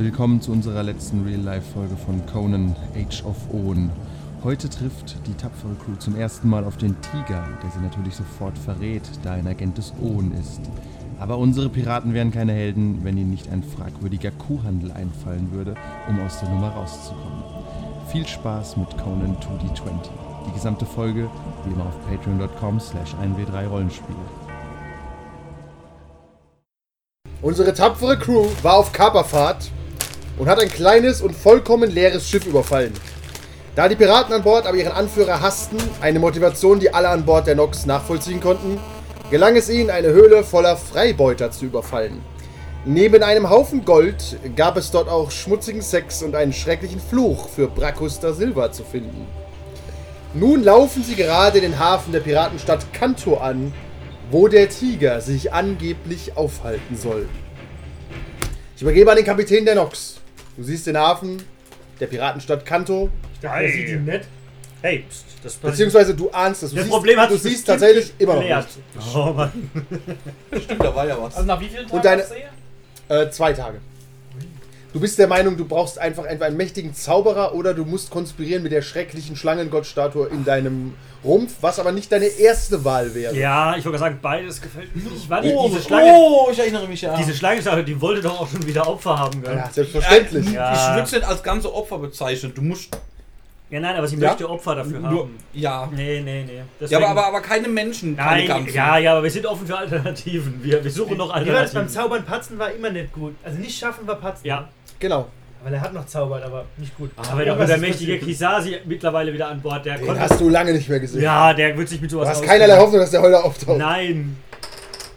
Willkommen zu unserer letzten Real-Life-Folge von Conan Age of Owen. Heute trifft die tapfere Crew zum ersten Mal auf den Tiger, der sie natürlich sofort verrät, da ein Agent des Owen ist. Aber unsere Piraten wären keine Helden, wenn ihnen nicht ein fragwürdiger Kuhhandel einfallen würde, um aus der Nummer rauszukommen. Viel Spaß mit Conan 2D20. Die gesamte Folge wie immer auf patreon.com slash 1w3rollenspiel. Unsere tapfere Crew war auf Kaperfahrt und hat ein kleines und vollkommen leeres Schiff überfallen. Da die Piraten an Bord aber ihren Anführer hassten, eine Motivation, die alle an Bord der Nox nachvollziehen konnten, gelang es ihnen, eine Höhle voller Freibeuter zu überfallen. Neben einem Haufen Gold gab es dort auch schmutzigen Sex und einen schrecklichen Fluch für Bracus da Silva zu finden. Nun laufen sie gerade den Hafen der Piratenstadt Kanto an, wo der Tiger sich angeblich aufhalten soll. Ich übergebe an den Kapitän der Nox. Du siehst den Hafen der Piratenstadt Kanto, Der sieht ihn nett. Hey, pst, das beziehungsweise du ahnst es. Du das siehst, Problem hat du siehst tatsächlich immer noch nicht. Oh Mann. Stimmt, da war ja was. Also nach wie vielen Tagen Und deine- hast du hier? Äh, zwei Tage. Du bist der Meinung, du brauchst einfach entweder einen mächtigen Zauberer oder du musst konspirieren mit der schrecklichen Schlangengottstatue in deinem Rumpf, was aber nicht deine erste Wahl wäre. Ja, ich wollte sagen, beides gefällt mir nicht. War die, diese Schlange, oh, ich erinnere mich ja. diese Schlange, die wollte doch auch schon wieder Opfer haben, gell? Ja, selbstverständlich. Ja. Ich würde es nicht als ganze Opfer bezeichnen. Du musst. Ja, nein, aber sie Ja? möchte Opfer dafür Nur, haben. ja. Nee, nee, nee. Ja, Deswegen- aber, aber, aber keine Menschen. Keine Nein, ganzen. ja, ja, aber wir sind offen für Alternativen. Wir, wir suchen noch war das beim Alternativen. Zaubern? Patzen war immer nicht gut. Also nicht schaffen war Patzen. Ja, Genau. Weil er hat noch zaubert, aber nicht gut. aber doch der mächtige. Kisasi mittlerweile wieder an Bord. Der Den konnte. hast du lange nicht mehr gesehen. Ja, der wird sich mit du sowas hast auskennen. keinerlei Hoffnung, dass der heute auftaucht. Nein.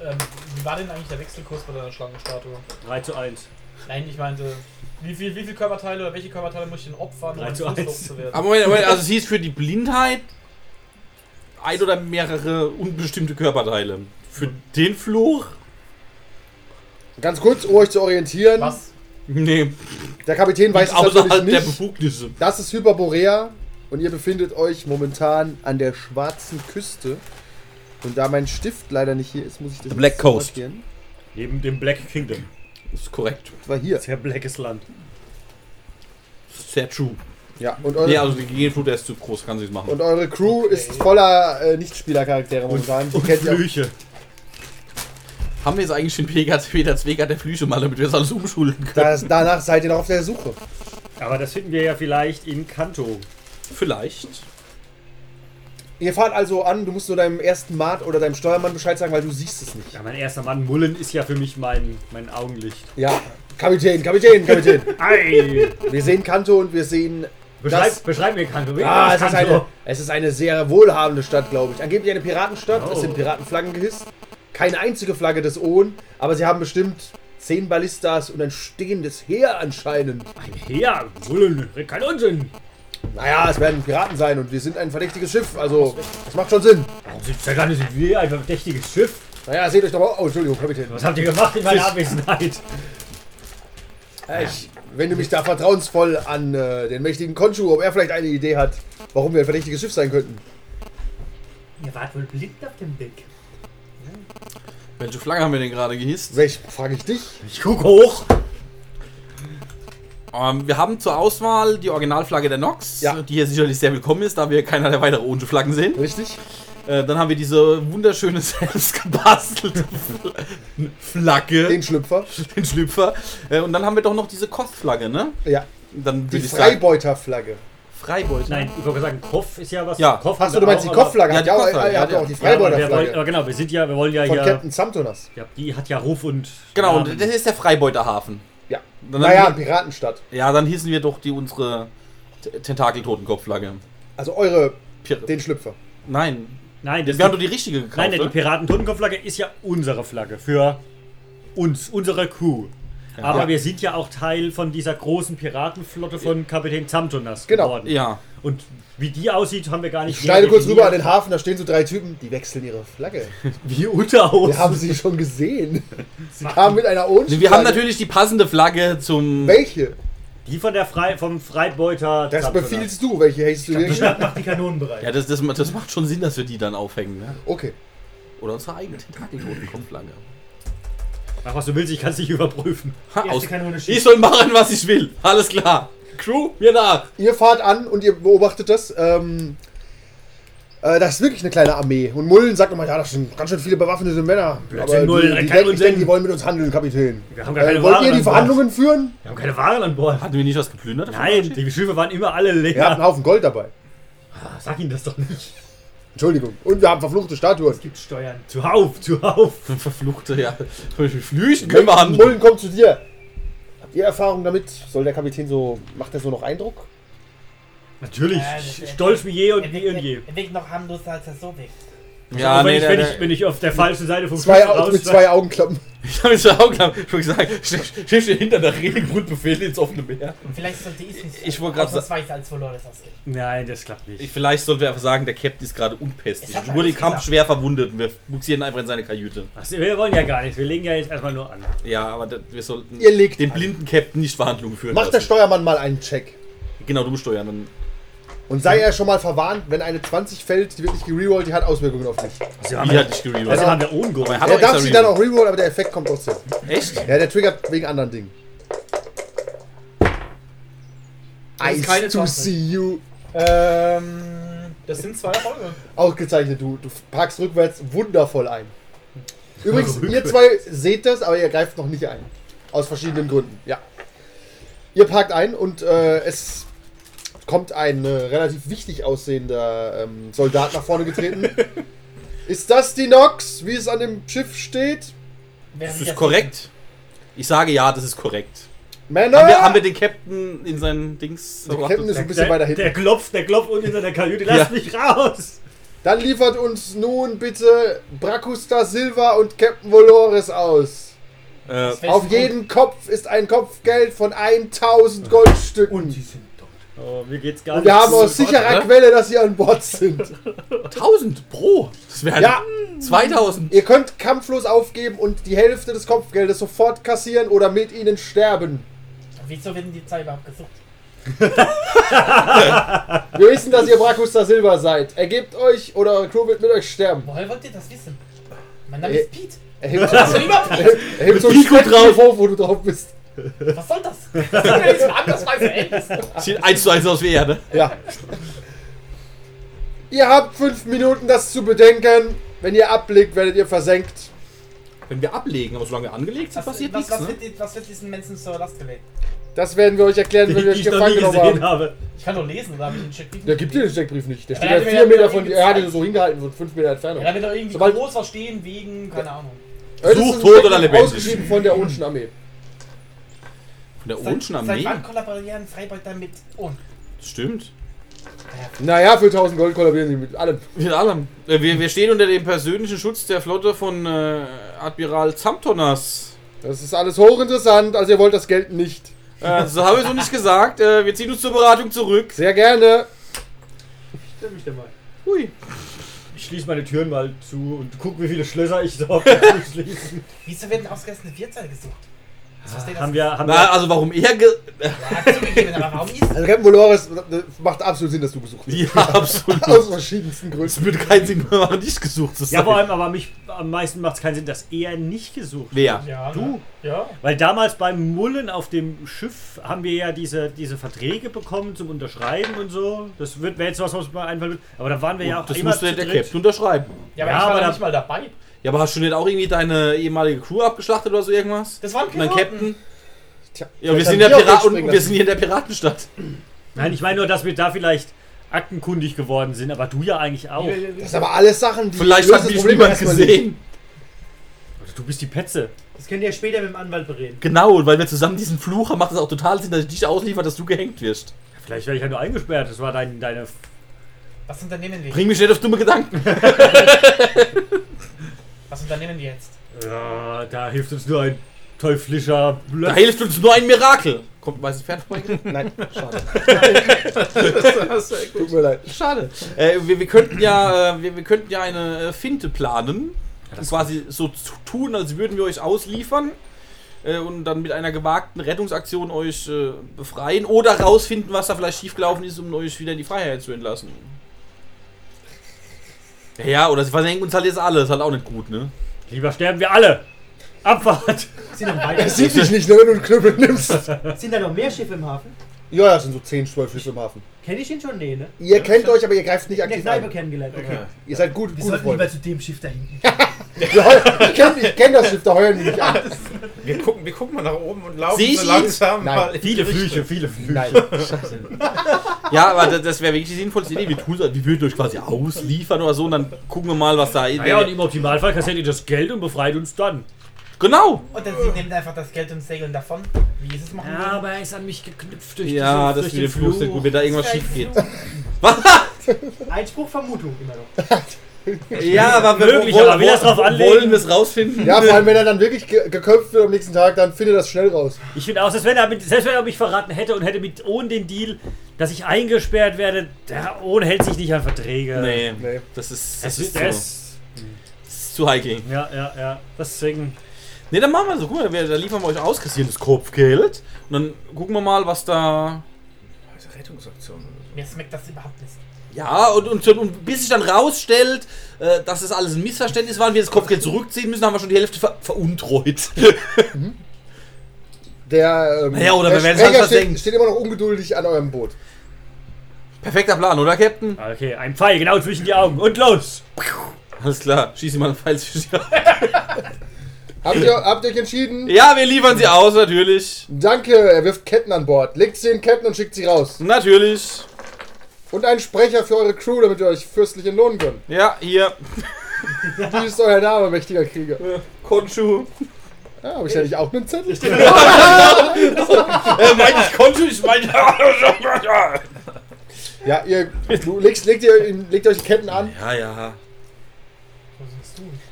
Ähm, wie war denn eigentlich der Wechselkurs bei der Schlangenstatue? 3 zu 1. Nein, ich meinte, wie viel, wie viel Körperteile oder welche Körperteile muss ich denn opfern, um Drei ein zu eins. zu werden? Aber Moment, Moment, also sie ist für die Blindheit ein oder mehrere unbestimmte Körperteile. Für den Fluch? Ganz kurz, um euch zu orientieren. Was? Nee, Der Kapitän weiß es außerhalb natürlich der nicht. Befugnisse. Das ist Hyperborea und ihr befindet euch momentan an der schwarzen Küste. Und da mein Stift leider nicht hier ist, muss ich das The Black Coast. markieren. Neben dem Black Kingdom. Ist korrekt. Das war hier. Sehr blackes Land. Sehr true. Ja, und eure, Nee, also die Gegenflut, der ist zu groß, kann sie es machen. und eure Crew ist voller äh, Nichtspielercharaktere momentan. Die kennt ihr auch. Haben wir jetzt eigentlich den Peter, Peter Zweger der Flüche mal, damit wir es alles umschulen können? Das, danach seid ihr noch auf der Suche. Aber das finden wir ja vielleicht in Kanto. Vielleicht. Ihr fahrt also an, du musst nur deinem ersten Mat oder deinem Steuermann Bescheid sagen, weil du siehst es nicht. Ja, mein erster Mann Mullen ist ja für mich mein, mein Augenlicht. Ja, Kapitän, Kapitän, Kapitän. Ei! Wir sehen Kanto und wir sehen. Beschreib, Das- beschreib mir Kanto. Ah, ist es ist, Kanto? eine, es ist eine sehr wohlhabende Stadt, glaube ich. Angeblich eine Piratenstadt. Oh. Es sind Piratenflaggen gehisst. Keine einzige Flagge des Owen, aber sie haben bestimmt zehn Ballistas und ein stehendes Heer anscheinend. Ein Heer, Mullen, kein Unsinn. Naja, es werden Piraten sein und wir sind ein verdächtiges Schiff, also das macht schon Sinn. Warum sind gar nicht sind wir ein verdächtiges Schiff? Naja, seht euch doch mal. Oh, Entschuldigung, Kapitän. Was habt ihr gemacht in meiner Abwesenheit? Äh, Ich wende mich da vertrauensvoll an äh, den mächtigen Konshu, ob er vielleicht eine Idee hat, warum wir ein verdächtiges Schiff sein könnten. Ihr wart wohl blind auf dem Deck. Welche Flagge haben wir denn gerade gehisst? Welch, frage ich dich? Ich guck hoch. Ähm, wir haben zur Auswahl die Originalflagge der Nox, Ja. die hier sicherlich sehr willkommen ist, da wir keinerlei weitere ohne Flaggen sehen. Richtig? Äh, dann haben wir diese wunderschöne, selbst gebastelte Fl- Flagge, Den Schlüpfer. den Schlüpfer. Äh, und dann haben wir doch noch diese Koth-Flagge, ne? Ja. Dann Die würde ich sagen, Freibeuterflagge. Freibeuter. Nein, ich wollte sagen, Koff ist ja was. Ja. Koff Achso, haben du wir meinst die Kopfflagge? Ja, Hat die ja, auch- Kopfflagge, ihr habt ja, ja auch die Ja, wir Freibeuterflagge. aber genau, wir sind ja, wir wollen ja Von hier. Captain Samtonas. Ja, die hat ja Ruf und. Genau, Namen. und das ist der Freibeuterhafen. Ja. Dann Naja, haben Piratenstadt. wir, ja, dann hießen wir doch die unsere Tentakel-Totenkopfflagge. Also eure, Pir den Schlüpfer. Nein, Nein, das wir haben doch die richtige gekauft. Nein, nein, die ne? Piraten-Totenkopfflagge ist ja unsere Flagge für uns, unsere Crew. Aber Ja. wir sind ja auch Teil von dieser großen Piratenflotte von Kapitän Zamtonas Genau. geworden. Ja. Und wie die aussieht, haben wir gar nicht Ich schneide kurz rüber an den Hafen, da stehen so drei Typen, die wechseln ihre Flagge. Wie Unterhaus. Wir haben sie schon gesehen. Sie kamen mit einer Ohren. Wir haben natürlich die passende Flagge zum. Welche? Die von der Frei, vom Freibeuter. Das Zamtonas. befiehlst du. Welche hältst du Die dir? Stadt macht die Kanonen bereit. Ja, das, das, das macht schon Sinn, dass wir die dann aufhängen, ne? Okay. Oder unsere eigene Tentakel-Totenkopfflagge. Mach was du willst, ich kann es nicht überprüfen. Ha, aus. Ich soll machen, was ich will. Alles klar. Crew, mir nach. Ihr fahrt an und ihr beobachtet das. Ähm, äh, das ist wirklich eine kleine Armee. Und Mullen sagt nochmal, ja, das sind ganz schön viele bewaffnete Männer. Blödsinn, Aber Mullen, die, die, kein denken, ich Unsinn. denke, die wollen mit uns handeln, Kapitän. Wir haben gar keine Äh, wollt Waren ihr die an Bord. Verhandlungen führen? Wir haben keine Waren an Bord. Hatten wir nicht was geplündert? Nein, die Schiffe waren immer alle Ihr habt leer. einen Haufen Gold dabei. Sag ihnen das doch nicht. Entschuldigung. Und wir haben verfluchte Statuen. Es gibt Steuern. Zuhauf, zuhauf. Verfluchte, ja. Zum Beispiel Flüchen können wir handeln. Mullen kommt zu dir. Habt ihr Erfahrung damit? Soll der Kapitän so, macht er so noch Eindruck? Natürlich, Ja, stolz wie je und wie und je. er wirkt noch harmlos, als er so wirkt. Ja, Aber wenn, nee, ich, wenn, nee, ich, wenn ich auf der falschen Seite vom Zwei, Schiff mit zwei Augenklappen. Ich habe jetzt auch glaub, schon gesagt, Schiff steht hinter der Reling und Befehl ins offene Meer. Und vielleicht sollte ich nicht Ich wollte grad sa- ausnahmsweise als ausgehen. Nein, das klappt nicht. Ich, vielleicht sollten wir einfach sagen, der Captain ist gerade unpässlich. Es Er wurde im Kampf gesagt. schwer verwundet und wir buxieren einfach in seine Kajüte. Ach, wir wollen ja gar nichts. Wir legen ja jetzt erstmal nur an. Ja, aber da, wir sollten Ihr legt den an. blinden Captain nicht Verhandlungen führen Macht der lassen. Steuermann mal einen Check. Genau, du musst steuern. Dann Und sei er schon mal verwarnt, wenn eine 20 fällt, die wird nicht gerollt, die hat Auswirkungen auf dich. Also Wie hat dich gerollt? also haben wir oben Aber er darf sie dann auch rerollen, aber der Effekt kommt trotzdem. Echt? Ja, der triggert wegen anderen Dingen. Ice keine to 20. see you. Ähm, das sind zwei Erfolge. Ausgezeichnet, du, du parkst rückwärts wundervoll ein. Übrigens, ihr zwei seht das, aber ihr greift noch nicht ein. Aus verschiedenen Gründen, ja. Ihr parkt ein und äh, es kommt ein äh, relativ wichtig aussehender ähm, Soldat nach vorne getreten. ist das die Nox, wie es an dem Schiff steht? Das ist korrekt. Ich sage ja, das ist korrekt. Männer! Haben wir, haben wir den Captain in seinen Dings der Captain ist ein bisschen der, weiter hinten. der klopft, der klopft unten in seiner Kajüte. Lass Ja. mich raus! Dann liefert uns nun bitte Bracusta Silva und Captain Volores aus. äh, Auf jeden Kopf ist ein Kopfgeld von 1000 Goldstücken. Und, sind tot. Oh, mir geht's gar wir haben aus sicherer oder? Quelle, dass sie an Bord sind. 1000 pro. Das wären Ja. 2000. Ihr könnt kampflos aufgeben und die Hälfte des Kopfgeldes sofort kassieren oder mit ihnen sterben. Wieso werden die zwei überhaupt gesucht? Wir wissen, dass ihr Bracusta Silva seid. Ergebt euch oder eure Crew wird mit euch sterben. Woher wollt ihr das wissen? Mein Name Äh, ist Pete. Er hebt so, er Pete. hebt- er so ein Pico Speckchen drauf. wo du drauf bist. Was soll das? Das sieht ja jetzt andersweise ähnlich. Sieht eins zu eins aus wie er, ne? Ja. Ihr habt fünf Minuten, das zu bedenken. Wenn ihr abblickt, werdet ihr versenkt. Wenn wir ablegen, aber solange wir angelegt sind, Was, passiert was, nichts, was, ne? wird, was wird diesen Menschen zur Last gelegt? Das werden wir euch erklären, wenn wir euch gefangen genommen gesehen haben. habe. Ich kann doch lesen, oder habe ich den Check Der gibt dir den Steckbrief nicht. Der steht Ja, ja der vier mir Meter ja von dir. Er hat ihn so hingehalten von fünf Meter Entfernung. Ja, da wird doch irgendwie Sobald- groß was stehen wegen, keine Ahnung. Sucht, tot oder lebendig? Ausgeschrieben von der Unschen Armee. Von der Seit, Unschen seit Armee? wann kollaborieren Freibeuter mit Und? Stimmt. Naja, für 1000 Gold kollabieren sie mit allem. Mit allem. Äh, Wir, wir stehen unter dem persönlichen Schutz der Flotte von äh, Admiral Zamtonas. Das ist alles hochinteressant, also ihr wollt das Geld nicht. Äh, so habe ich so nicht gesagt. Äh, wir ziehen uns zur Beratung zurück. Sehr gerne. Stell mich da mal. Hui. Ich schließe meine Türen mal zu und guck, wie viele Schlösser ich da schließen. Wieso werden ausgerechnet Wirtshäuser gesucht? Haben wir, haben Na, wir, also warum er ge Ja, zugegeben, aber warum ist Also Captain macht absolut Sinn, dass du besucht wirst. Ja, absolut. Aus verschiedensten Es Gründen. würde keinen Sinn mehr machen, nicht gesucht zu sein. ja, vor allem, aber mich, am meisten macht es keinen Sinn, dass er nicht gesucht Wer? Ja, Du? Ja. Weil damals beim Mullen auf dem Schiff haben wir ja diese, diese Verträge bekommen zum Unterschreiben und so. Das wird wäre jetzt was, was mir einfallen wird. Aber da waren wir ja auch das immer musste zu der dritt. Captain unterschreiben. Ja, aber Ja, ich war aber da- nicht mal dabei. Ja, aber hast du nicht auch irgendwie deine ehemalige Crew abgeschlachtet oder so irgendwas? Das waren Piraten. Captain? Tja, Ja, wir sind, ja auch Piraten und wir sind hier in der Piratenstadt. Nein, ich meine nur, dass wir da vielleicht aktenkundig geworden sind, aber du ja eigentlich auch. Das sind aber alles Sachen, die Vielleicht hat mich niemand gesehen. Also du bist die Petze. Das könnt ihr später mit dem Anwalt bereden. Genau, und weil wir zusammen diesen Fluch haben, macht es auch total Sinn, dass ich dich ausliefere, dass du gehängt wirst. Vielleicht werde ich ja nur eingesperrt. Das war dein, deine. Was unternehmen wir? Bring mich nicht auf dumme Gedanken. Was unternehmen wir jetzt? Ja, da hilft uns nur ein teuflischer Da Blödsinn. hilft uns nur ein Mirakel. Kommt ein weißes Pferd vorbei? Nein, schade. Tut mir leid. Schade. Äh, wir, wir, könnten ja, äh, wir, wir könnten ja eine äh, Finte planen. und quasi so zu tun, als würden wir euch ausliefern. Äh, und dann mit einer gewagten Rettungsaktion euch äh, befreien. Oder rausfinden, was da vielleicht schiefgelaufen ist, um euch wieder in die Freiheit zu entlassen. Ja, oder sie versenken uns halt jetzt alle. Ist halt auch nicht gut, ne? Lieber sterben wir alle. Abfahrt! Sind da, Er weiter, sieht dich nicht, ne, wenn du einen Knüppel nimmst. sind da noch mehr Schiffe im Hafen? Ja, ja, es sind so 10, 12 Schiffe im Hafen. Kenn ich ihn schon? Nee, ne? Ihr kennt euch, aber ihr greift nicht In der aktiv Kneipe an. kennengelernt. Okay. Ihr seid gut, Wir gute sollten Freunde. lieber zu dem Schiff da hinten. Wir Ich kenne kenn das Schiff, da heuern die nicht an. Wir gucken, wir gucken mal nach oben und laufen Sieh so langsam Nein. mal in die Viele Richtung. Flüche, viele Flüche. Nein. Ja, aber das, das wäre wirklich die sinnvollste Idee. Wir tun so, wir würden euch quasi ausliefern oder so und dann gucken wir mal, was da in Naja, und im Optimalfall kassiert ihr das Geld und befreit uns dann. Genau! Und dann sie nimmt einfach das Geld und segeln davon. Wie ist es machen? Ja, aber er ist an mich geknüpft durch Ja, das durch mit dem Fluch ist gut, wenn da irgendwas schief ist geht. Einspruch, Vermutung immer noch. Ja, aber wir Möglich, aber will das drauf anlegen? wollen wir es rausfinden. Ja, vor allem, wenn er dann wirklich ge geköpft wird am nächsten Tag, dann findet er das schnell raus. Ich finde auch, selbst wenn, er mit, selbst wenn er mich verraten hätte und hätte mit ohne den Deal, dass ich eingesperrt werde, der Ohne hält sich nicht an Verträge. Nee, Nee. das ist, Das das ist das. das ist zu heikel. Ja, ja, ja. Deswegen. Nee, dann machen wir so. Guck mal, wir, da liefern wir euch aus, kassieren das Kopfgeld. Und dann gucken wir mal, was da. Also Rettungsaktion. Mir schmeckt das überhaupt nicht. Ja, und, und, und bis sich dann rausstellt, äh, dass das alles ein Missverständnis war und wir das Kopfgeld zurückziehen müssen, haben wir schon die Hälfte ver veruntreut. Der, ähm, Naja, oder der wir werden Sprecher halt steht, steht immer noch ungeduldig an eurem Boot. Perfekter Plan, oder, Captain? Okay, ein Pfeil genau zwischen die Augen. Und los! Alles klar, schieß ihm mal einen Pfeil zwischen die Augen. Habt ihr, habt ihr euch entschieden? Ja, wir liefern sie aus, natürlich. Danke, er wirft Ketten an Bord. Legt sie in Ketten und schickt sie raus. Natürlich. Und einen Sprecher für eure Crew, damit ihr euch fürstlich entlohnen könnt. Ja, hier. Wie ist euer Name, mächtiger Krieger? Konshu. Ja, habe ich ja nicht auch einen Zettel? Äh, mein ich Konshu, ich meine. Ja, ihr legst, legt, ihr, legt euch die Ketten an. ja, ja.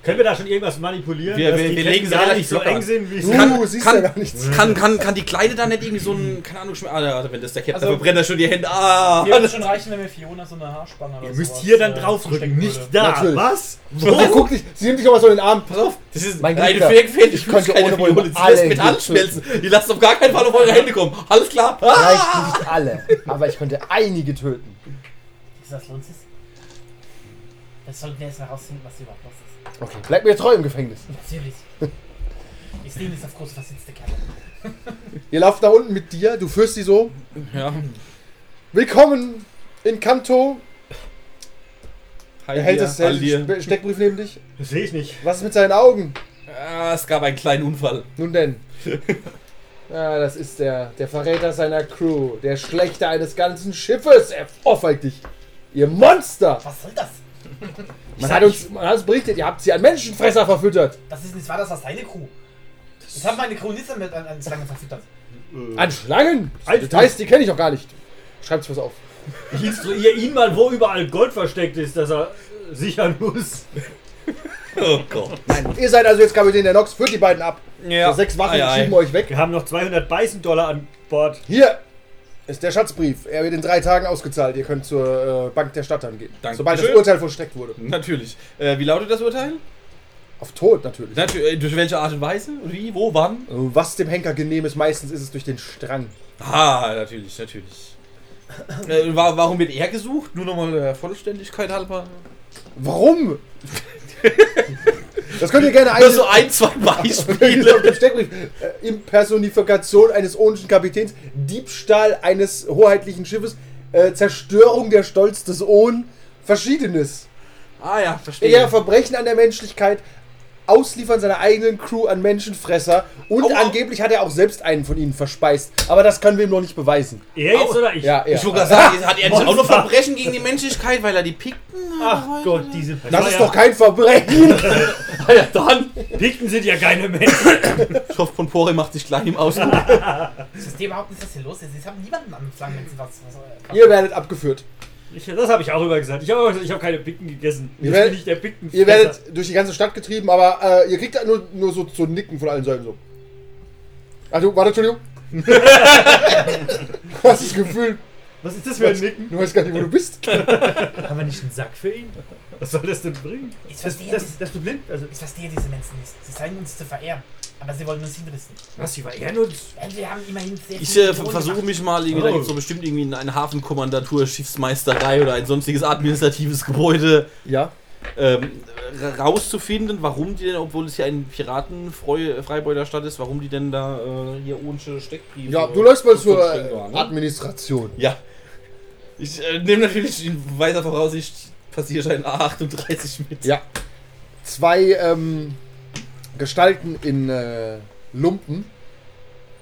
Können wir da schon irgendwas manipulieren? Wir- wir- wir legen sie gar nicht so locker eng sind, wie Du sie. Kann- siehst kann- ja gar nichts. Kann, kann, kann die Kleine da nicht irgendwie so ein, keine Ahnung, ah, warte, wenn das der Captain, Also- verbrennt er schon die Hände. Ah, Mir würde schon reichen, wenn wir Fiona so eine Haarspange oder Ihr müsst sowas, hier dann äh, draufdrücken, zustecken nicht da. Natürlich. Was? Sie guckt dich, sie nimmt dich aber so in den Arm. pass auf, das ist Mein eine gefährliche ich könnte keine ohne Fiole. Sie alle lässt Metall hier schmelzen. Die lasst auf gar keinen Fall auf eure Hände kommen. Alles klar? Ah! Vielleicht nicht alle, aber ich könnte einige töten. Ist das lohnt sich? Das sollten wir jetzt herausfinden, was überhaupt los ist. Okay, bleib mir treu im Gefängnis. Natürlich. Ich sehe ist auf große versitzte Kerle. Ihr lauft da unten mit dir, du führst sie so. Ja. Willkommen in Kanto. Heil Er hält das hält den Steckbrief neben dich. Das sehe ich nicht. Was ist mit seinen Augen? Ah, es gab einen kleinen Unfall. Nun denn. Ja, das ist der, der Verräter seiner Crew. Der Schlechter eines ganzen Schiffes. Er ohrfeigt dich. Ihr Monster! Was soll das? Man hat, uns, man hat uns berichtet, ihr habt sie an Menschenfresser verfüttert. Das ist nicht wahr, das war seine Crew. Ich habe meine Crew nicht damit an, an Schlangen verfüttert. An Schlangen? Alter. Details, die kenne ich auch gar nicht. Schreibt was auf. Ich instruiere ihn mal, wo überall Gold versteckt ist, dass er sichern muss. Oh Gott. Nein, ihr seid also jetzt Kapitän der Nox, führt die beiden ab. Ja. So sechs Wachen Ei, ei. schieben euch weg. Wir haben noch 200 Beißen-Dollar an Bord. Hier ist der Schatzbrief. Er wird in drei Tagen ausgezahlt. Ihr könnt zur äh, Bank der Stadt dann gehen. Dankeschön. Sobald das Urteil vollstreckt wurde. Natürlich. Äh, wie lautet das Urteil? Auf Tod natürlich. Natürlich. Äh, durch welche Art und Weise? Wie? Wo? Wann? Was dem Henker genehm ist, meistens ist es durch den Strang. Ah, natürlich, natürlich. äh, wa- warum wird er gesucht? Nur nochmal der Vollständigkeit halber. Warum? das könnt ihr gerne Nur so ein ein, zwei auf Beispiele. Steckbrief. Äh, Impersonifikation eines ohnischen Kapitäns, Diebstahl eines hoheitlichen Schiffes, äh, Zerstörung der Stolz des Ohn, verschiedenes. ah ja, verstehe. Eher Verbrechen an der Menschlichkeit, Ausliefern seiner eigenen Crew an Menschenfresser und au. angeblich hat er auch selbst einen von ihnen verspeist. Aber das können wir ihm noch nicht beweisen. Er jetzt oder ich? Ja, er. Ich wollte gerade sagen, hat er nicht auch noch Monster. Verbrechen gegen die Menschlichkeit, weil er die Pikten Ach Gott, diese Das war ist doch kein Verbrechen. Ja, dann. Pikten sind ja keine Menschen. Ich hoffe, von Pore macht sich klein im Ausdruck. Ich verstehe überhaupt nicht, was hier los ist. Sie haben niemanden an Schlangen, wenn sie was. was Ihr werdet abgeführt. Ich, das habe ich auch immer gesagt. Ich habe immer gesagt, ich habe keine Pikten gegessen. Ihr werdet- der Pikten. Ihr werdet durch die ganze Stadt getrieben, aber äh, ihr kriegt da nur, nur so zu nicken von allen Seiten so. Also, warte, Entschuldigung. du hast das Gefühl, Was ist das für ein Nicken? du weißt gar nicht, wo du bist. Haben wir nicht einen Sack für ihn? Was soll das denn bringen? Ich Das, verstehe, das, das, das du blind? Also, ich verstehe diese Menschen nicht. Sie zeigen uns zu verehren. Aber sie wollen uns hinrissen. Was, die verehren uns? Wir haben immerhin sehr Ich viele äh, versuche mich mal, irgendwie, da Oh. gibt es so bestimmt irgendwie eine Hafenkommandatur, Schiffsmeisterei oder ein sonstiges administratives Gebäude. Ja. ähm, ra- rauszufinden, warum die denn, obwohl es ja ein Piraten-Freibeuter-Stadt ist, warum die denn da äh, hier ohne Steckbriefe. Ja, du läufst mal zur ne? Administration. Ja. Ich äh, nehme natürlich in weiser Voraussicht Passierschein A38 mit. Ja. Zwei ähm, Gestalten in äh, Lumpen.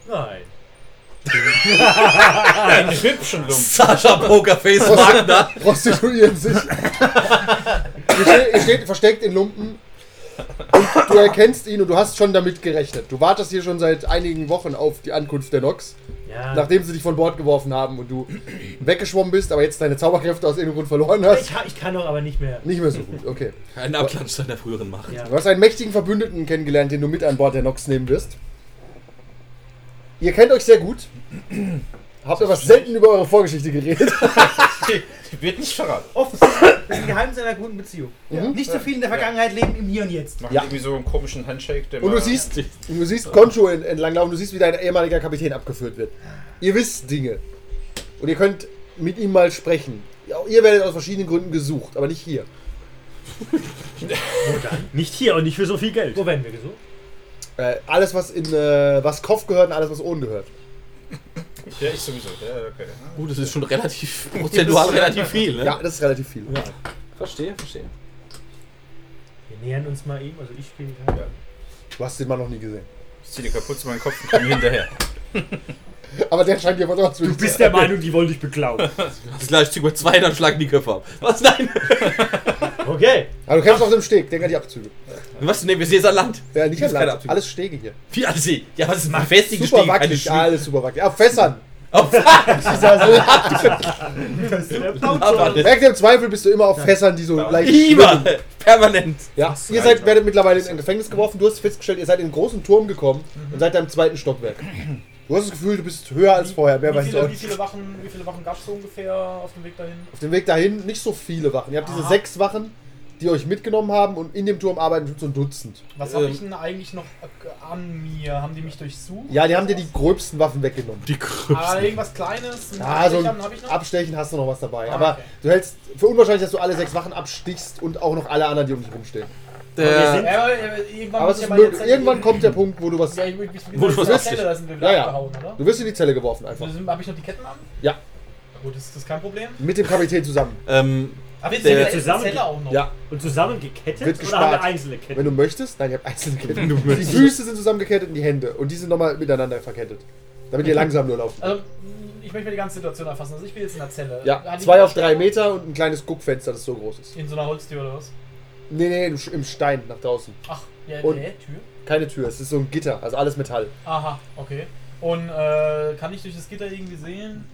Nein. Ein hübschen Lumpen. Sascha Pokerface Wagner. prostituieren sich. ihr, steht, ihr steht versteckt in Lumpen du erkennst ihn und du hast schon damit gerechnet. Du wartest hier schon seit einigen Wochen auf die Ankunft der Nox, Ja. nachdem sie dich von Bord geworfen haben und du weggeschwommen bist, aber jetzt deine Zauberkräfte aus irgendeinem Grund verloren hast. ich, ich kann doch aber nicht mehr. Nicht mehr so gut, okay. Ein Abklatsch seiner früheren Macht. Ja. Du hast einen mächtigen Verbündeten kennengelernt, den du mit an Bord der Nox nehmen wirst. Ihr kennt euch sehr gut. Habt aber selten über eure Vorgeschichte geredet. Die wird nicht verraten. Offensichtlich. Das ist ein Geheimnis einer guten Beziehung. Mhm. Nicht so viel in der Vergangenheit leben, im Hier und Jetzt. Macht Ja. irgendwie so einen komischen Handshake. Der Und du mal- siehst, du siehst Concho en- entlanglaufen, du siehst, wie dein ehemaliger Kapitän abgeführt wird. Ihr wisst Dinge. Und ihr könnt mit ihm mal sprechen. Ja, ihr werdet aus verschiedenen Gründen gesucht, aber nicht hier. Nicht hier und nicht für so viel Geld. Wo werden wir gesucht? Äh, alles, was in äh, was Kopf gehört und alles, was Ohren gehört. Ja, ich sowieso. Ja, okay. Gut, das ist schon relativ prozentual relativ viel, ne? Ja, das ist relativ viel. Verstehe, verstehe. Wir nähern uns mal ihm, also ich gehe ja. Du hast den Mann noch nie gesehen. Ich zieh die kaputt zu meinem Kopf und komm hinterher. Aber der scheint dir vertraut zu Du bist der Meinung, die wollen dich beklauen. Das gleich mal zwei, dann schlagen die Köpfe ab. Was? Nein! Okay. Aber du kämpfst auf dem Steg, denk an die Abzüge. Was? Ne, wir sehen es an Land. Ja, nicht an keine Land. Abzüge. Alles Stege hier. Wie alles sehen? Ja, was ist befestigte Super Stege, wackelig, alles super wackelig. Auf Fässern. Auf Aber Merkt ihr, im Zweifel bist du immer auf Fässern, die so leicht Immer! Permanent! Ja, ihr seid, werdet mittlerweile in ein Gefängnis geworfen. Du hast festgestellt, ihr seid in einen großen Turm gekommen und seid da im zweiten Stockwerk. Du hast das Gefühl, du bist höher als vorher. Mehr Wie weiß auch viele, wie viele Wachen, wie viele Wachen gab es so ungefähr auf dem Weg dahin? Auf dem Weg dahin nicht so viele Wachen. Ihr habt diese Aha. sechs Wachen, die euch mitgenommen haben und in dem Turm arbeiten so ein Dutzend. Was Ähm. habe ich denn eigentlich noch äh, an mir? Haben die mich durchsucht? Ja, die haben dir die gröbsten Waffen weggenommen. Die Größe. Ah, irgendwas Kleines? Ein Ja, so ein Abstechen hab ich noch? Abstechen hast du noch was dabei. Ah, Aber okay. du hältst für unwahrscheinlich, dass du alle sechs Wachen abstichst und auch noch alle anderen, die um dich rumstehen. Der, Ja, aber, äh, irgendwann Aber ja Irgendwann kommt der Punkt, wo du was. Ja, ich, ich, ich, Wo du was. Zelle, da sind wir Ja, ja. oder? Du wirst in die Zelle geworfen einfach. Habe ich noch die Ketten an? Ja, Na Gut, ist das kein Problem. mit dem Kapitän zusammen. ähm, Aber jetzt Der- sind wir zusammen- auch noch. Ja, Und zusammen gekettet? Wird oder haben wir gespart. einzelne wenn Ketten? du möchtest. Nein, ihr habt einzelne Ketten. Wenn du Die. Füße sind zusammengekettet und die Hände. Und die sind nochmal miteinander verkettet. Damit ihr langsam nur laufen. Also, ich möchte mir die ganze Situation erfassen. Also, ich bin jetzt in der Zelle. Ja, Hat zwei auf drei? Meter und ein kleines Guckfenster, das so groß ist. In so einer Holztür oder was? Nee, nee, im Stein nach draußen. Ach, ja, Und- hä, Tür? Keine Tür, es ist so ein Gitter, also alles Metall. Aha, okay. Und äh, kann ich durch das Gitter irgendwie sehen,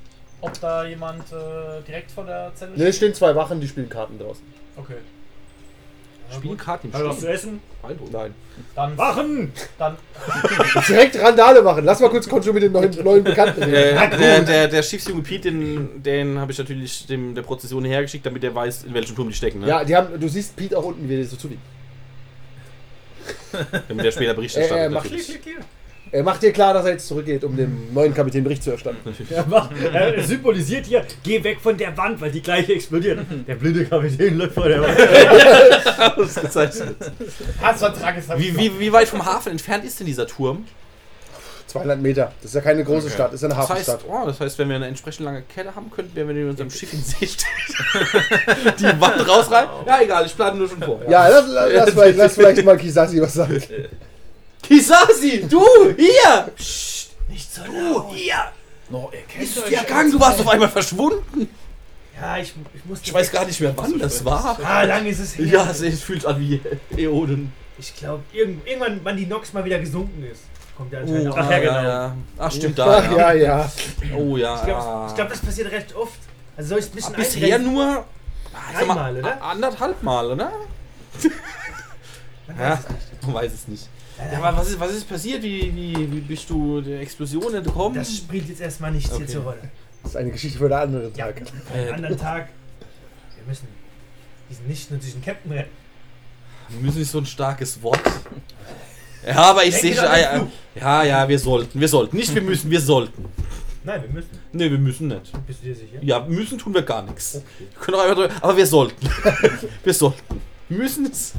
ob da jemand äh, direkt vor der Zelle Ne, es stehen zwei Wachen, die spielen Karten draußen. Okay. Spielen. Karten im Haben wir was zu essen? Beeindruckend. Nein. Dann, Wachen! dann Direkt Randale machen. Lass mal kurz Konto mit den neuen, neuen Bekannten reden. Äh, der, der, der Schiffsjunge Pete, den, den habe ich natürlich dem, der Prozession hergeschickt, damit er weiß, in welchem Turm die stecken. Ne? Ja, die haben, du siehst Pete auch unten, wie er so zuwiegt. Damit er später Bericht Äh, erstattet. er macht- natürlich. Er macht dir klar, dass er jetzt zurückgeht, um dem neuen Kapitän Bericht zu erstatten. Er, macht, er symbolisiert hier, geh weg von der Wand, weil die gleich explodiert. Der blinde Kapitän läuft vor der Wand. Ausgezeichnet. Hassvertrag ist Wie, wie, wie weit vom Hafen entfernt ist denn dieser Turm? 200 Meter. Das ist ja keine große Stadt, das ist ja eine Das heißt, Hafenstadt. oh, das heißt, wenn wir eine entsprechend lange Kette haben, könnten wir, wenn wir in unserem Schiff in See stehen, die Wand rausreißen. Ja, egal, ich plane nur schon vor. Ja, lass, lass, lass, vielleicht, lass vielleicht mal Kisasi was sagen. Kisasi, du, hier! Psst, Nicht so du, hier! No, ihr kennt Ist der Gang, du warst auf einmal verschwunden. Ja, ich, ich muss. Ich weiß gar nicht mehr, wann das war. Ah, lange ist es her. Ja, es es fühlt an wie Äonen. Ich glaube, irgend, irgendwann, wann die Nox mal wieder gesunken ist, kommt der anscheinend auch. Ach ja, genau. ja. Ach, stimmt, da. Ach ja, ja. Oh ja. Ich glaube, glaub, das passiert recht oft. Also soll ich es ein bisschen bisher nur. ich sag mal, Dreimal, oder? Anderthalb Mal, oder? Man Ja, weiß es nicht. man weiß es nicht. Ja, aber was ist, was ist passiert? Wie, wie, wie bist du der Explosion entkommen? Das spielt jetzt erstmal nichts Okay. hier zur Rolle. Das ist eine Geschichte für einen anderen Ja, Tag. einen anderen Tag. Wir müssen diesen nicht nur diesen Captain retten. Wir müssen nicht so ein starkes Wort. Ja, aber ich sehe. den Ja, ja, ja, ja, wir sollten. Wir sollten. Nicht wir müssen, wir sollten. Nein, wir müssen. Ne, wir müssen nicht. Bist du dir sicher? Ja, müssen tun wir gar nichts. Wir können auch einfach drüber, aber wir sollten. wir sollten. müssen es.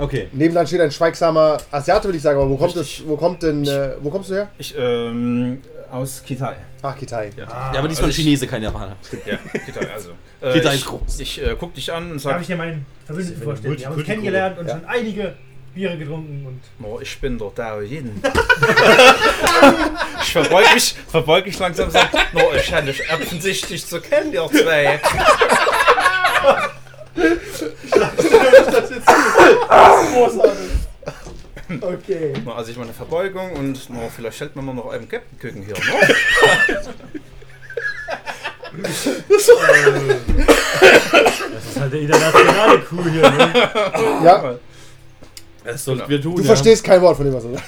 Okay. Nebendran steht ein schweigsamer Asiate, will ich sagen, aber wo kommt das, wo kommt denn, äh, wo kommst du her? Ich, ähm, aus Kitai. Ach, Kitai. Ja, aber diesmal ein also ich- Chinese, kein Japaner. Ja, Kitai, also. Kitai ich, ist groß. Ich äh, guck dich an und Darf sag, ich dir meinen Verbündeten vorstellen? Wir haben uns kennengelernt und Ja. schon einige Biere getrunken und oh, ich bin der Dao Yin. ich verbeug mich, verbeug mich langsam und sag, no, ich scheine dich offensichtlich zu kennen, ihr zwei. Okay. No, also ich meine Verbeugung und no, vielleicht stellt man noch einen Captain Küken hier, ne? Das ist halt der internationale Kuh hier, ne? Ja, Das sollten wir tun. du ja. verstehst kein Wort von dem, was er sagt.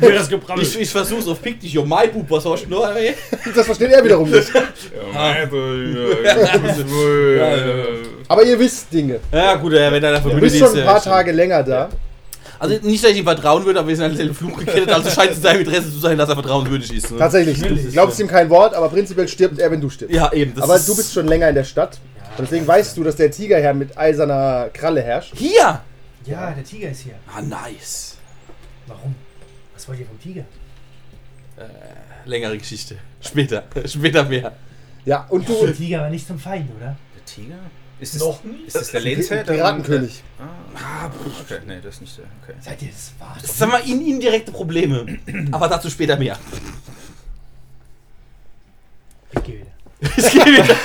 Das gebrabbelt. Ich, ich versuch's auf Pick dich, yo, my Bub, was hast du noch? ey? Das versteht er wiederum nicht. Aber ihr wisst Dinge. Ja, gut, ja, wenn er da Du verbündet bist schon ein ja, paar. Tage länger da. Also nicht, dass ich ihm vertrauen würde, aber wir sind an den Fluch gekettet, also scheint es in seinem Interesse zu sein, dass er vertrauenswürdig ist. Ne? Tatsächlich. Du glaubst ihm kein Wort, aber prinzipiell stirbt er, wenn du stirbst. Ja, eben. das Aber du bist schon länger in der Stadt. Und deswegen weißt du, dass der Tigerherr mit eiserner Kralle herrscht. Hier! Ja, der Tiger ist hier. Ah, nice. Warum? Was wollt ihr vom Tiger? Längere Geschichte. Später. Später mehr. Ja, und Der du. Tiger war nicht zum Feind, oder? Der Tiger? Ist das, Noch nie? ist das der Lehnsherr? der- Piratenkönig. Ah, okay, nee, das ist nicht der. Okay. Seid ihr das wahr? Das sind mal in, indirekte Probleme. Aber dazu später mehr. Ich gehe wieder. Es geht wieder.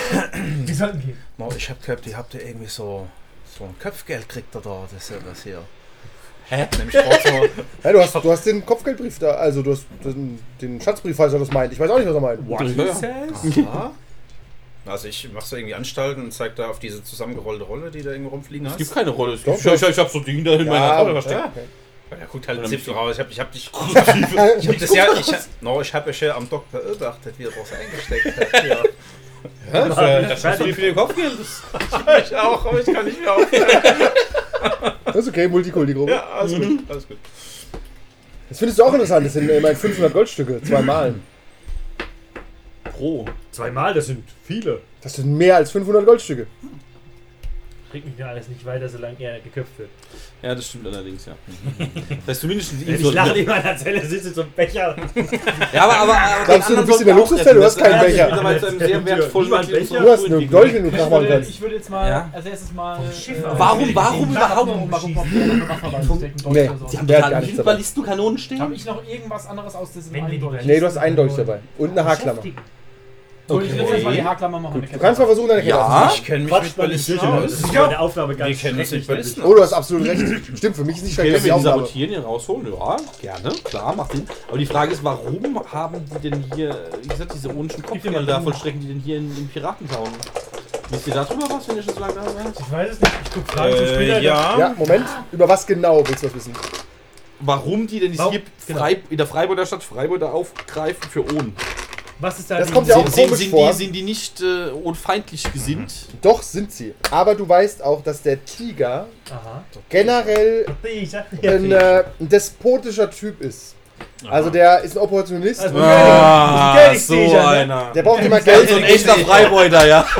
Wir sollten gehen. Ich hab gehört, ihr habt ja irgendwie so, so ein Kopfgeld kriegt ihr da, das ist ja das hier. Hä? Nämlich Ja, du, hast, du hast den Kopfgeldbrief da, also du hast den, den Schatzbrief, falls er das meint. Ich weiß auch nicht, was er meint. What Ja. he says? aha. Also ich mach so irgendwie Anstalten und zeig da auf diese zusammengerollte Rolle, die da irgendwo rumfliegen Es hast. gibt keine Rolle. Ich, Doch, ich, ich, ich hab so Ding da in meiner Tasche versteckt. ja. Ja, der guckt halt einen Zipfel raus. Ich hab, ich hab dich. okay. Ich hab das ja, ich, hab- no, ich hab euch ja am Dock beobachtet, wie er was eingesteckt hat. Ja. Ja, das, äh, das ist so wie viel Kopfgeld. Das Ich auch, aber ich kann nicht mehr aufhören. Das ist okay, Multikulti-Gruppe. Ja, alles gut, alles gut. Das findest du auch interessant. Das sind immerhin 500 Goldstücke, zweimal. pro. Zweimal, das sind viele. Das sind mehr als 500 Goldstücke. Bringt mich ja alles nicht weiter, solange er geköpft wird. Ja, das stimmt allerdings, ja. Das heißt zumindest Ich lache in meiner Zelle, sitze so ein Becher. Ja, aber, aber, aber Glaubst du, du den bist in der Luxuszelle? Du hast keinen Becher. Du hast einen. Dolch, wenn du nachmachen kannst. ich würde jetzt mal Ja. als erstes mal. Äh. Warum, warum Den überhaupt? Mal. Nee. Sie haben Der gar nichts dabei. Ballistenkanonen stehen. Habe ich noch irgendwas anderes aus diesem die? Nee, du hast einen Dolch dabei. Und eine Haarklammer. Soll ich jetzt Okay. erstmal die Haarklammer machen? Du kannst mal versuchen, deine Kette Ja. Ich kenne mich Quatsch, mit mal nicht Ballisten sicher. Das aus. ist meine Aufgabe ganz Wir kennen uns mit Ballisten Oh, du hast absolut recht. Stimmt, für mich ist nicht Können schlecht, wir die die Aufgabe. sabotieren, hier rausholen? Ja, gerne, klar, macht Sinn. Aber die Frage ist, warum haben die denn hier, wie gesagt, diese ohrenischen Kopfdinger da vollstrecken, die denn hier in den Piratentauen? Wisst ihr darüber was, wenn ihr schon so lange da seid? Ich weiß es nicht. Ich guck Fragen zum Äh, Spieler. ja. Ja, Moment. Über was genau willst du das wissen? Warum die denn Warum- hier genau. Frei, in der Freiburger Stadt Freiburger aufgreifen für Ohn? Was ist da Das kommt ja auch Sind, sind, komisch sind, vor. die, sind die nicht äh, ohnfeindlich gesinnt? Doch, sind sie. Aber du weißt auch, dass der Tiger Aha. generell Tiger. ein, äh, ein despotischer Typ ist. Also der ist ein Opportunist. Also- Ah, Geld so ne? einer. der braucht immer Geld. ein echter Freibeuter, ja.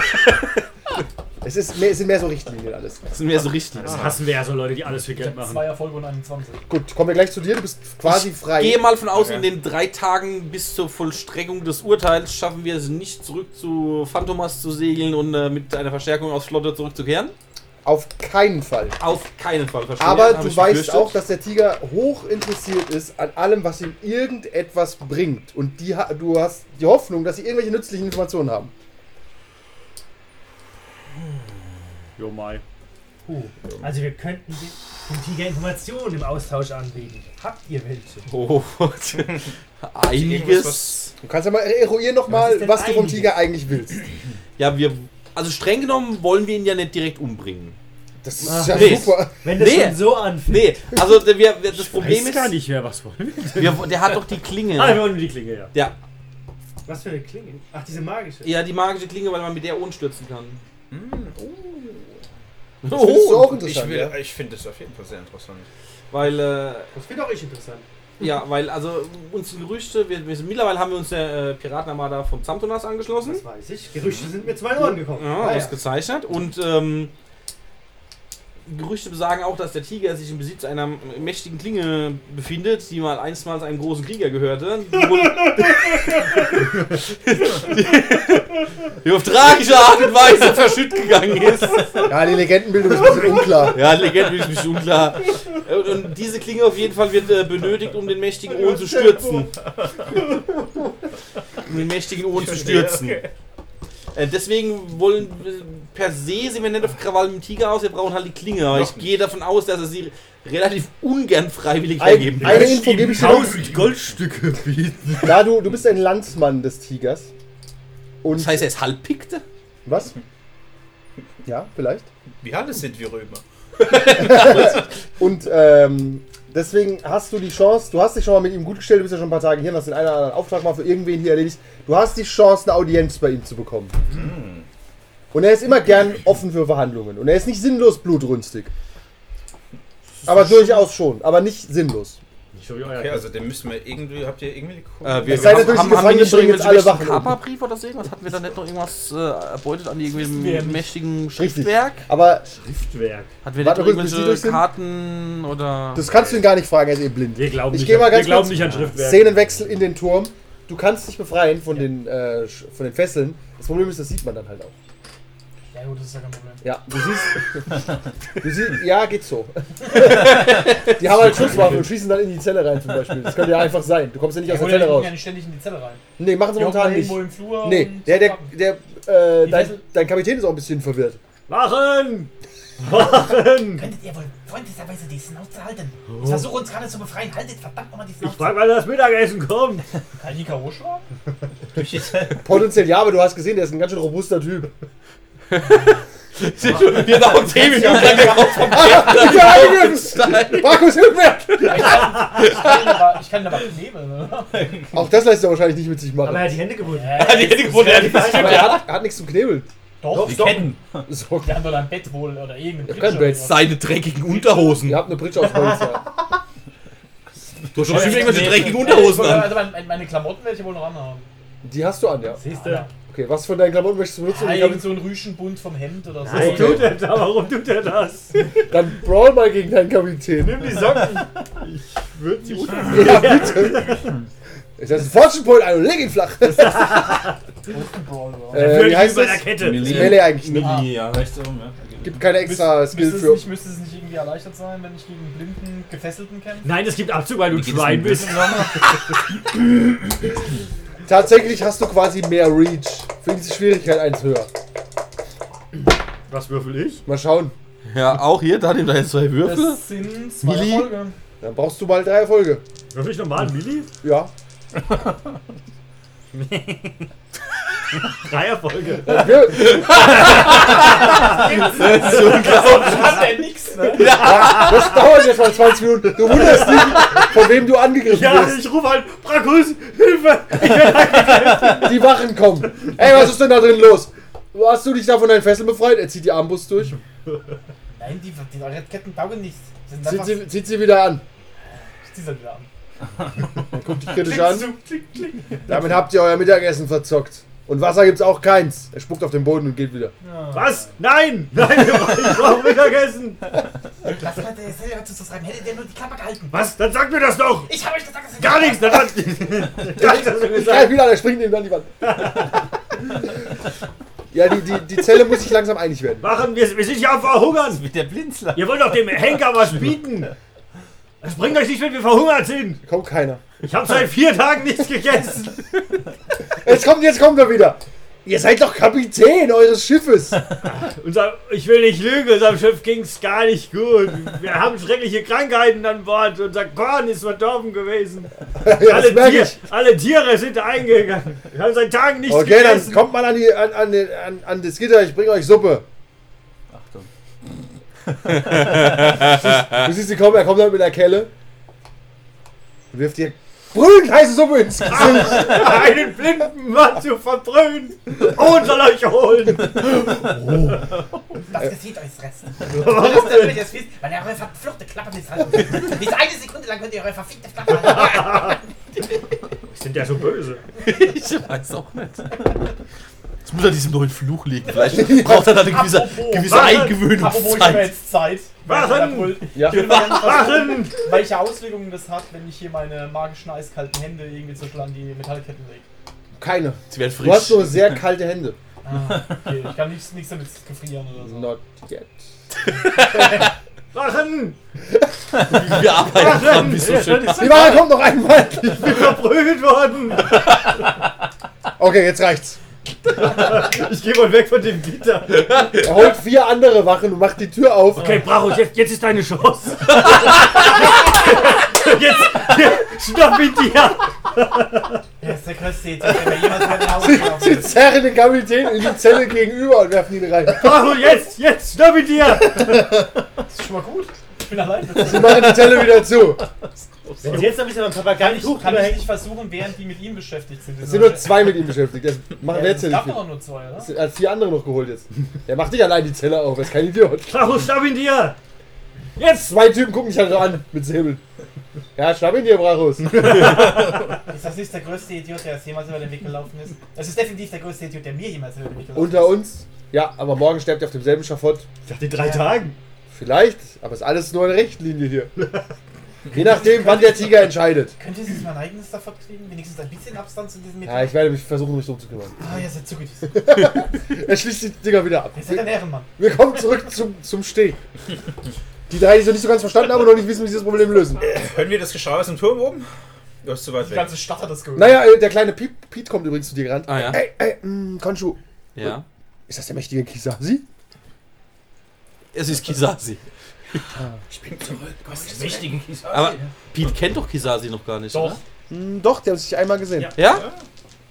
Es, ist mehr, es sind mehr so Richtlinien alles. Das sind mehr so richtig. Das hassen wir ja so Leute, die alles für Geld machen. Zwei Erfolge und 21. Gut, kommen wir gleich zu dir. Du bist quasi frei. Gehe mal von aus, Okay. in den drei Tagen bis zur Vollstreckung des Urteils schaffen wir es nicht zurück zu Phantomas zu segeln und äh, mit einer Verstärkung aus Flotte zurückzukehren. Auf keinen Fall. Auf keinen Fall, verstehe Aber du ich weißt befürchtet. auch, dass der Tiger hoch interessiert ist an allem, was ihm irgendetwas bringt. Und die, du hast die Hoffnung, dass sie irgendwelche nützlichen Informationen haben. Jo, Mai. Puh. Also wir könnten dem Tiger Informationen im Austausch anbieten. Habt ihr welche? Oh, einiges. Du kannst ja mal eruieren Was nochmal, denn was du vom? Tiger eigentlich willst. Ja, wir. Also streng genommen wollen wir ihn ja nicht direkt umbringen. Das ist Ach, ja nee. super. Wenn das Nee. schon so anfängt. Nee, also der, wir, wir, das Problem Weiß ist, gar nicht mehr, was wollen wir. Wir, der hat doch die Klinge. Ah, wir wollen die Klinge, ja. Ja, Was für eine Klinge? Ach, diese magische. ja, die magische Klinge, weil man mit der Ohn stürzen kann. Das findest du auch Ich, interessant. will- ja? ich finde das auf jeden Fall sehr interessant. Weil, äh, Das finde auch ich interessant. ja, weil, also, uns die Gerüchte, wir, wir sind, mittlerweile haben wir uns der äh, Piratenarmada vom Zamtonas angeschlossen. Das weiß ich. Gerüchte sind mir zwei Ohren gekommen. Ja, Ah, ja. ausgezeichnet. Und, ähm, Gerüchte besagen auch, dass der Tiger sich im Besitz einer mächtigen Klinge befindet, die mal einstmals einem großen Krieger gehörte. Die, die auf tragische Art und Weise verschütt gegangen ist. Ja, die Legendenbildung ist ein bisschen unklar. Ja, Legende ist ein bisschen unklar. Und, und diese Klinge auf jeden Fall wird äh, benötigt, um den mächtigen Ohren zu stürzen. Um den mächtigen Ohren zu stürzen. Äh, deswegen wollen per se sehen wir nicht auf Krawall mit dem Tiger aus, wir brauchen halt die Klinge. Aber ich gehe davon aus, dass er sie relativ ungern freiwillig Ein, hergeben eine wird. Info gebe ich dir noch. 1000 Goldstücke bieten. Da du, du bist ein Landsmann des Tigers. Und Das heißt, er ist Halbpikte? was? Ja, vielleicht. Wie alle sind wir Römer. Und ähm, deswegen hast du die Chance, du hast dich schon mal mit ihm gut gestellt, du bist ja schon ein paar Tage hier und hast den einen oder anderen Auftrag mal für irgendwen hier erledigt. Du hast die Chance, eine Audienz bei ihm zu bekommen. Und er ist immer gern offen für Verhandlungen. Und er ist nicht sinnlos blutrünstig. Aber durchaus schon, aber nicht sinnlos. Nicht so Okay, also den müssen wir irgendwie, habt ihr irgendwie die Äh, wir, Es sei denn, durch die Gefangenen nicht bringen jetzt alle Wachen. Kaperbrief oder so irgendwas? Hatten wir da nicht noch irgendwas äh, erbeutet an wir nicht. mächtigen Richtig. Schriftwerk? Aber Schriftwerk. Hatten wir Warte nicht irgendwelche. Karten oder... das kannst du ihn gar nicht fragen, er ist eh blind. Wir glauben, Ich nicht, an- ganz wir glauben nicht an Schriftwerk. Szenenwechsel in den Turm. Du kannst dich befreien von, den, äh, von den Fesseln. Das Problem ist, das sieht man dann halt auch. Ja gut, das ist ja kein Problem. Ja, du siehst. du siehst ja, geht so. die haben halt Schusswaffen und schießen dann in die Zelle rein zum Beispiel. Das könnte ja einfach sein. Du kommst ja nicht Ja, aus der die Zelle raus. gucken ja nicht ständig in die Zelle rein. Nee, machen sie Die momentan nicht. irgendwo im Flur Nee, und der, der, der, äh, Die dein, Fessel- dein Kapitän ist auch ein bisschen verwirrt. Wachen! Wachen! Könntet ihr wohl freundlicherweise die Schnauze halten? Ich versuche uns gerade zu befreien. Haltet verdammt nochmal die Ich Schnauze. frag mal, wann das Mittagessen kommt. Kann ich K.O. schlagen? Potenziell ja, aber du hast gesehen, der ist ein ganz schön robuster Typ. Wir haben auch 10 Minuten lang geraucht vom angegriffen! Markus, hilf mir! Ich kann, aber. Ne? Auch das lässt er wahrscheinlich nicht mit sich machen. Aber er hat die Hände gebunden. Ja, Die hätte gefunden, er hat er hat, er hat nichts zum Knebeln. doch, Die doch. Ketten. So, Wir haben doch ein Bett wohl oder irgendein Bett. sowas. seine dreckigen Unterhosen. ihr habt eine Bridge aus Holz. Ja. Du hast schon irgendwelche dreckigen Unterhosen an. Also meine, Klamotten werde ich wohl noch anhaben. Die hast du an, ja. Siehst Ja. du? Okay, was von deinen Klamotten möchtest du benutzen? Ja, Ich irgend hab, so ein Rüschenbund vom Hemd oder so. Was Okay. tut er da? Warum tut er das? dann brawl mal gegen deinen Kapitän. Nimm die Socken. Ich würde sie Ja, bitte. Ich setze einen Fortune Point ein und leg ihn flach. Äh, Würde wie ich heißt über das? der Kette. Das ist Melee eigentlich nicht. Melee, ja, rechts oben, ja. Gibt keine extra Skill müsste, es für. nicht, müsste es nicht irgendwie erleichtert sein, wenn ich gegen einen blinden Gefesselten kämpfe? Nein, es gibt Abzug, weil du ein Schwein bist. Tatsächlich hast du quasi mehr Reach. Für diese Schwierigkeit eins höher. Was würfel ich? Mal schauen. Ja, auch hier, da nimmt er jetzt zwei Würfel. Das sind zwei Mili? Erfolge. Dann brauchst du mal drei Erfolge. Würfel ich normal Milli? Ja. Drei Erfolge. Wir, Kann der nix, ne? das dauert jetzt mal 20 Minuten. Du wunderst dich, von wem du angegriffen Ja, wirst. ich rufe halt, Brakus, Hilfe! Die Wachen kommen. Ey, was ist denn da drin los? Hast du dich da von deinen Fesseln befreit? Er zieht die Armbrust durch. Nein, die, die eure Ketten taugen nichts. Zieht sie, zieht sie wieder an. ich zieh sie wieder an. Guckt dich kritisch an. Damit habt ihr euer Mittagessen verzockt. Und Wasser gibt's auch keins. Er spuckt auf den Boden und geht wieder. Was? Nein! Nein, ich brauche Mittagessen! Lass mal der selber zu schreiben. Hättet ihr nur die Klappe gehalten. Was? Dann sag mir das doch! Ich habe euch gesagt, dass Gar nichts! Dann hat, gar nichts hast du wieder an, er springt neben an die Wand. Ja, die, die, die Zelle muss sich langsam einig werden. Machen, wir, wir sind ja am Verhungern! Mit der Blinzler. Ihr wollt doch dem Henker was bieten! Das bringt euch nicht, wenn wir verhungert sind! Kommt keiner. Ich habe seit vier Tagen nichts gegessen! Jetzt kommt, jetzt kommt er wieder. Ihr seid doch Kapitän eures Schiffes. Unser, ich will nicht lügen, unserem Schiff ging's gar nicht gut. Wir haben schreckliche Krankheiten an Bord. Unser Korn ist verdorben gewesen. Ja, alle, Tier, alle Tiere sind eingegangen. Wir haben seit Tagen nichts Okay, dann gegessen. kommt mal an, die, an, an, an, an das Gitter. Ich bringe euch Suppe. Du siehst sie kommen, er kommt dann mit der Kelle. Und wirft dir brüllend heiße Suppe ins Gesicht. einen blinden Mann zu verbrühen und soll euch holen. Das geschieht euch fressen. Das damit ihr es wisst, weil ihr eure verfluchte Klappe misshalten. Diese eine Sekunde lang könnt ihr eure verfickte Klappe halten. Sind ja so böse. Ich weiß auch nicht. Jetzt muss er diesem neuen Fluch liegen. Vielleicht braucht er da eine gewisse, Apropos, gewisse Apropos, ich habe Eingewöhnungszeit. jetzt Zeit. Wachen! Ja. Ich Wachen! welche Auswirkungen das hat, wenn ich hier meine magischen eiskalten Hände irgendwie zwischen an die Metallketten lege. Keine. Sie werden Du hast frisch. nur sehr kalte Hände. Ah, okay. Ich kann nichts, nichts damit gefrieren oder so. Not yet. Wachen! Wir arbeiten dran, wie so schön. Die Wache kommt noch einmal. Ich bin verprügelt worden! Okay, jetzt reicht's. Ich geh mal weg von dem Gitter. Er holt vier andere Wachen und macht die Tür auf. Okay, Brachus, jetzt, jetzt ist deine Chance. jetzt, jetzt schnapp ihn dir. Er ist der größte Idiot, der jemals über den Haus gelaufen Sie ist. zerren den Kapitän in die Zelle gegenüber und werfen ihn rein. Brachus, jetzt, jetzt, schnapp ihn dir. Das ist schon mal gut. Ich bin allein. Sie machen die Zelle wieder zu. Wenn sie jetzt noch ein bisschen am Papagei Kann ich, kann ich nicht versuchen, während die mit ihm beschäftigt sind. Es sind nur zwei mit ihm beschäftigt. Das machen Ja, wir jetzt es ja gab nicht. doch viel. auch nur zwei, oder? Es als vier andere noch geholt jetzt. Er macht nicht allein die Zelle auf, er ist kein Idiot. Brachus, schnapp ihn dir. Jetzt. Zwei Typen gucken dich halt an mit Säbeln. Ja, schnapp ihn dir, Brachus. Ist das nicht der größte Idiot, der es jemals über den Weg gelaufen ist? Das ist definitiv der größte Idiot, der mir jemals über den Weg gelaufen Unter uns. Ja, aber morgen sterbt er auf demselben Schafott. Nach den drei Tagen. Vielleicht, aber ist alles nur eine Richtlinie hier. Je nachdem, wann der Tiger entscheidet. Könnt ihr sich mein eigenes davon kriegen? Wenigstens ein bisschen Abstand zu diesem Ja, ich werde mich versuchen, mich drum zu kümmern. Ah, ihr seid zu gut. Er schließt die Dinger wieder ab. Ihr seid ein Ehrenmann. Wir kommen zurück zum, zum Steh. Die drei, die es noch nicht so ganz verstanden haben und noch nicht wissen, wie sie das Problem lösen. Hören wir das Geschrei aus dem Turm oben? Du bist zu weit Die weg. ganze Stadt hat das gehört. Naja, äh, der kleine Piet, Piet kommt übrigens zu dir gerannt. Ah ja. Ey, ey, mh, Konshu, Ja. ist das der mächtige Kisasi? Es ist Kisasi. Ich bin zurück. Mächtigen Kisasi. Aber Pete kennt doch Kisasi noch gar nicht, Doch. oder? Hm, doch, die haben sich einmal gesehen. Ja. Ja?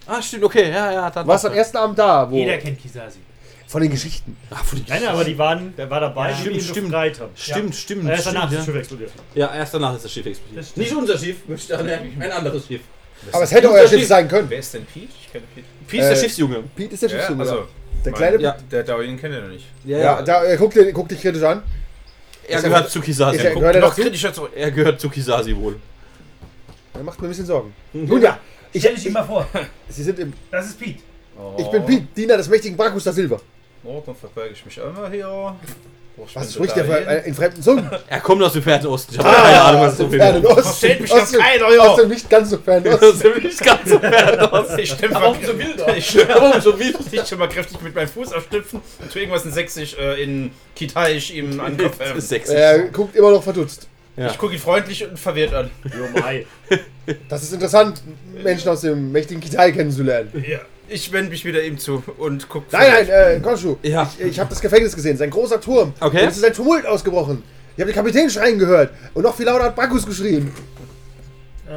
Ah, stimmt, okay. Ja, ja. Dann Du warst am ersten Abend da, wo. Jeder kennt Kisasi. Von den Geschichten. Ach, von den Nein, aber die waren, der war dabei, Ja, wie stimmt, die ihn stimmt. befreit haben. Stimmt, stimmt. Erst danach stimmt, ist das ja. Schiff explodiert. ja, erst danach ist das Schiff explodiert. Nicht unser Schiff, möchte ich anmerken. Ein anderes Schiff. Aber es hätte euer Schiff sein können. Wer ist denn Pete? Ich kenne Pete. Pete ist der Äh, Schiffsjunge. Piet ist der Schiffsjunge. also, ja. der mein- kleine. Ja. Der Darwin kennt er noch nicht. Ja, Ja, da, er guckt, den- guckt dich kritisch an. Er Ist er- gehört zu Kisasi. er- Er, gehört er Noch dazu? kritischer zurück. er gehört zu Kisasi wohl. Er macht mir ein bisschen Sorgen. Nun ja, ich, Stell dich ihm mal vor. Sie sind im. Das ist Pete. Oh. Ich bin Piet, Diener des mächtigen Bracus da Silva. Oh, dann verberge ich mich einmal hier. Was spricht der für in fremden Zungen? Er kommt aus dem fernen Osten. Ich habe keine Ahnung, was aus dem so fernen viel. Osten. Versteht mich aus das dem, keiner, ja. Aus dem nicht ganz so fernen Das Osten. ist nicht ganz so fern aus. Ich stimme Aber mal, umso wilder. ich stimme Warum so viel? ich stimme mal kräftig mit meinem Fuß aufstüpfen und tu irgendwas in Sächsisch, äh, in Kitaisch ihm an den Kopf. Das Ähm, ist sexy. Er guckt immer noch verdutzt. Ja. ich gucke ihn freundlich und verwirrt an. Jo, Mai. Das ist interessant, Menschen aus dem mächtigen Kitai kennenzulernen. Ja. Ich wende mich wieder ihm zu und gucke. Nein, nein, äh, Konshu. Ja. Ich, ich habe das Gefängnis gesehen, sein großer Turm. Okay. Und es ist ein Tumult ausgebrochen. Ich habe den Kapitän schreien gehört. Und noch viel lauter hat Bracus geschrien.